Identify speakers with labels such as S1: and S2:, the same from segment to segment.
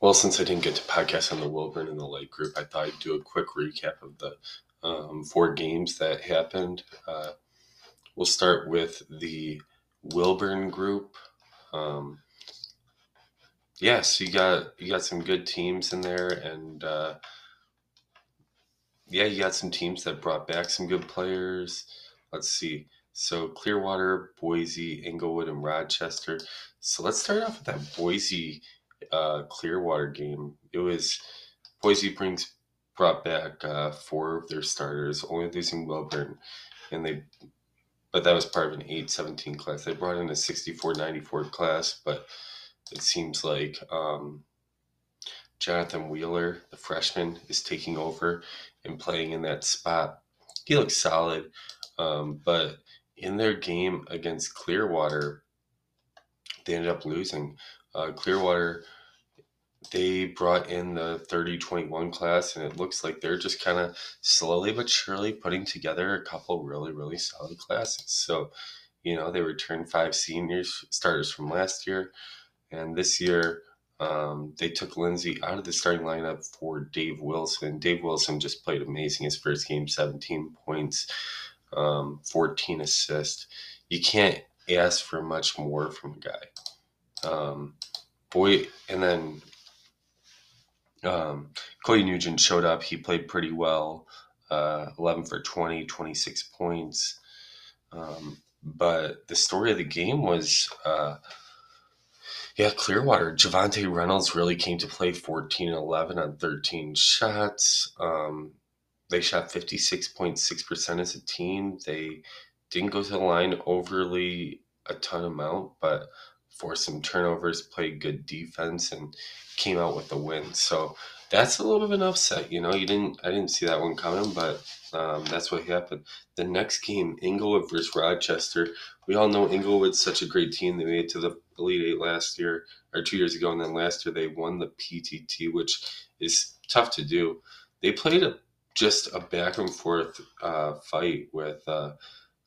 S1: Well, since I didn't get to podcast on the Wilburn and the Lake group, I thought I'd do a quick recap of the um, four games that happened. Uh, we'll start with the Wilburn group. Um, yes, you got you got some good teams in there, and uh, yeah, you got some teams that brought back some good players. Let's see. So Clearwater, Boise, Englewood, and Rochester. So let's start off with that Boise uh, Clearwater game. It was Boise brings brought back uh, four of their starters, only losing Wilburn, and they. But that was part of an 817 class. They brought in a 6494 class, but it seems like um, Jonathan Wheeler, the freshman, is taking over and playing in that spot. He looks solid, um, but in their game against Clearwater, they ended up losing. Uh, Clearwater, they brought in the 3021 class, and it looks like they're just kind of slowly but surely putting together a couple really, really solid classes. So, you know, they returned five seniors starters from last year, and this year um, they took Lindsay out of the starting lineup for Dave Wilson. Dave Wilson just played amazing his first game, 17 points, um, 14 assists. You can't ask for much more from a guy. Um, boy, and then um, Cody Nugent showed up. He played pretty well, uh, 11 for 20, 26 points. Um, but the story of the game was, uh, yeah, Clearwater. Javante Reynolds really came to play 14 and 11 on 13 shots. Um, they shot 56.6% as a team. They didn't go to the line overly a ton amount, but forced some turnovers, played good defense, and came out with a win. So that's a little bit of an upset. You know, you didn't I didn't see that one coming, but um, that's what happened. The next game, Englewood versus Rochester. We all know Englewood's such a great team. They made it to the Elite Eight last year or two years ago, and then last year they won the PTT, which is tough to do. They played a, just a back and forth uh, fight with uh,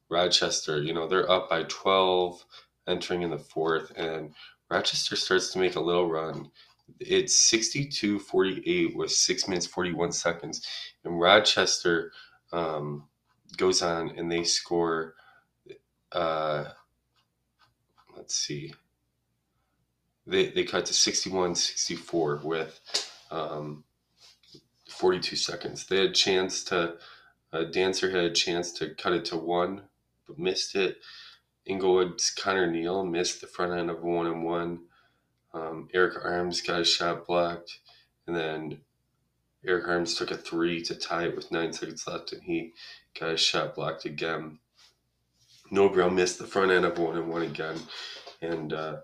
S1: Rochester. You know, they're up by 12 entering in the fourth, and Rochester starts to make a little run. It's 62 48 with six minutes 41 seconds. And Rochester um, goes on and they score, uh, let's see, they, they cut to 61 64 with um, 42 seconds. They had a chance to, uh, Dancer had a chance to cut it to one, but missed it. Englewood's Connor Neal missed the front end of one and one. Um, Eric Arms got a shot blocked, and then Eric Arms took a three to tie it with nine seconds left, and he got a shot blocked again. Nobrow missed the front end of one and one again, and uh,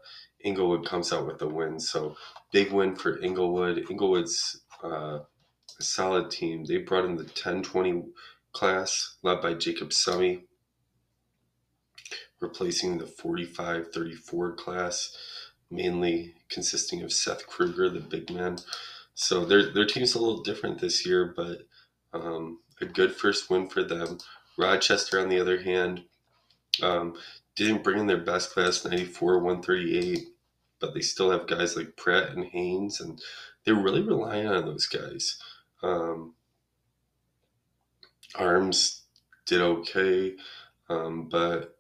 S1: Englewood comes out with the win. So big win for Englewood. Englewood's uh, a solid team. They brought in the 10-20 class led by Jacob Summy replacing the 45-34 class, mainly consisting of Seth Kruger, the big man. So their their team's a little different this year, but um, a good first win for them. Rochester, on the other hand, um, didn't bring in their best class, 94, 138, but they still have guys like Pratt and Haynes, and they're really relying on those guys. Um, Arms did okay, um, but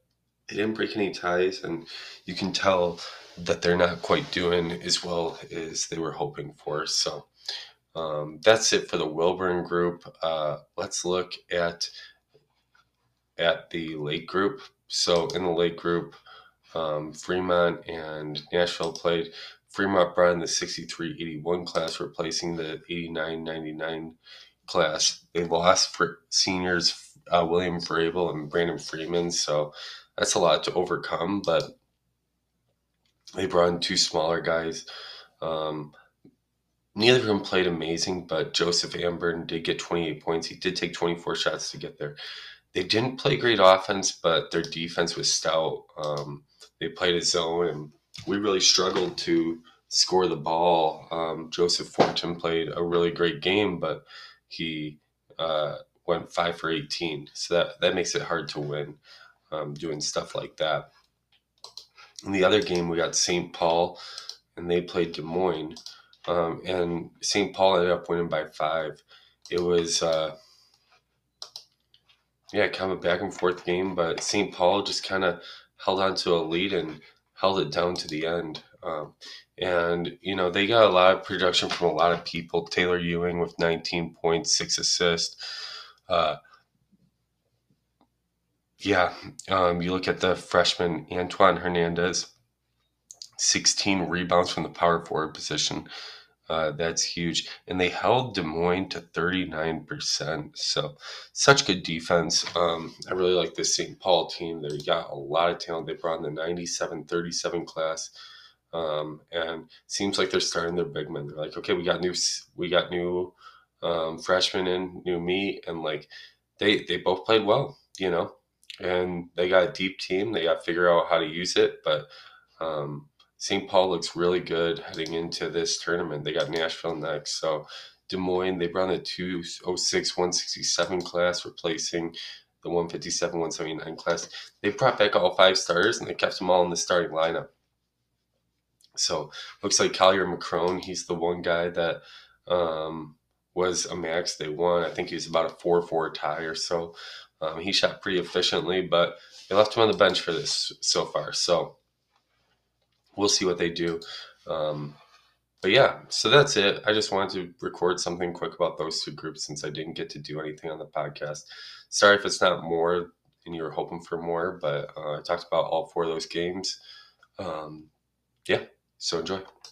S1: they didn't break any ties, and you can tell that they're not quite doing as well as they were hoping for. So um, that's it for the Wilburn group. Uh, let's look at at the Lake group. So in the Lake group, um, Fremont and Nashville played. Fremont brought in the 63-81 class, replacing the 89-99 class. They lost for seniors uh, William Vrabel and Brandon Freeman, so that's a lot to overcome. But they brought in two smaller guys. Um, neither of them played amazing, but Joseph Amburn did get 28 points. He did take 24 shots to get there. They didn't play great offense, but their defense was stout. Um, they played a zone, and we really struggled to score the ball. Um, Joseph Fortune played a really great game, but he uh, went five for 18. So that, that makes it hard to win um, doing stuff like that. In the other game, we got St. Paul, and they played Des Moines. um, and St. Paul ended up winning by five. It was, uh, yeah, kind of a back and forth game, but St. Paul just kind of held on to a lead and held it down to the end. Um, and, you know, they got a lot of production from a lot of people. Taylor Ewing with 19 points, six assists. Uh, yeah, um, you look at the freshman Antoine Hernandez, 16 rebounds from the power forward position. Uh, that's huge. And they held Des Moines to 39%. So, such good defense. Um, I really like this St. Paul team. They got a lot of talent. They brought in the 97 37 class. Um, and seems like they're starting their big men. They're like, okay, we got new, we got new um, freshmen in, new meat, and like they they both played well, you know, and they got a deep team. They got to figure out how to use it, but um, St. Paul looks really good heading into this tournament. They got Nashville next. So Des Moines, they brought the 206 167 class, replacing the 157 179 class. They brought back all five stars and they kept them all in the starting lineup. So looks like Collier McCrone, he's the one guy that um, was a max. They won. I think he was about a 4 4 tie or so. Um, he shot pretty efficiently, but they left him on the bench for this so far. So we'll see what they do. Um, but yeah, so that's it. I just wanted to record something quick about those two groups since I didn't get to do anything on the podcast. Sorry if it's not more and you're hoping for more, but uh, I talked about all four of those games. Um, yeah, so enjoy.